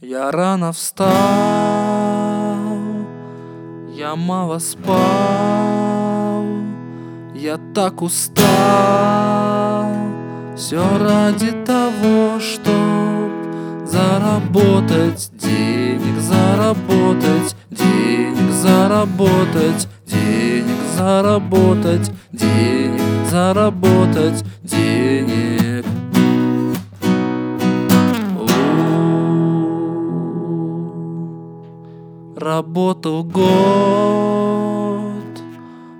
Я рано встал, я мало спал, я так устал, все ради того, чтоб заработать денег, заработать денег, заработать денег, заработать денег, заработать денег. Работал год,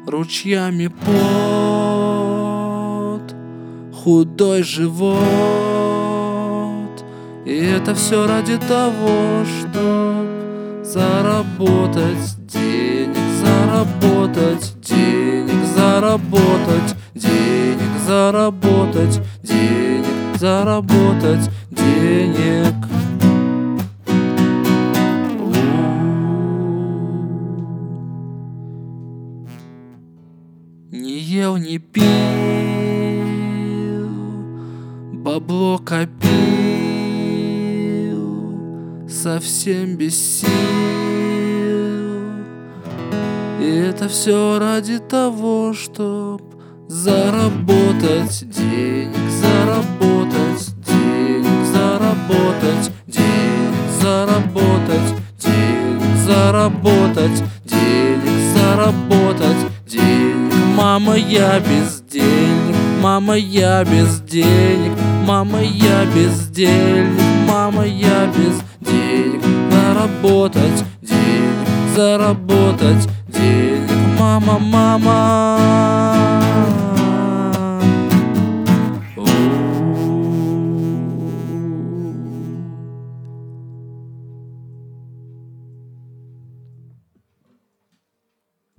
ручьями пот, худой живот. И это все ради того, чтоб заработать денег, заработать денег, заработать денег, заработать денег, заработать денег. Не ел, не пил, бабло копил, совсем без сил. И это все ради того, чтоб заработать денег, заработать денег, заработать денег, заработать денег, заработать денег, заработать денег. Мама, я без денег, мама, я без денег, мама, я без денег, мама, я без денег. Заработать денег, заработать денег, мама, мама.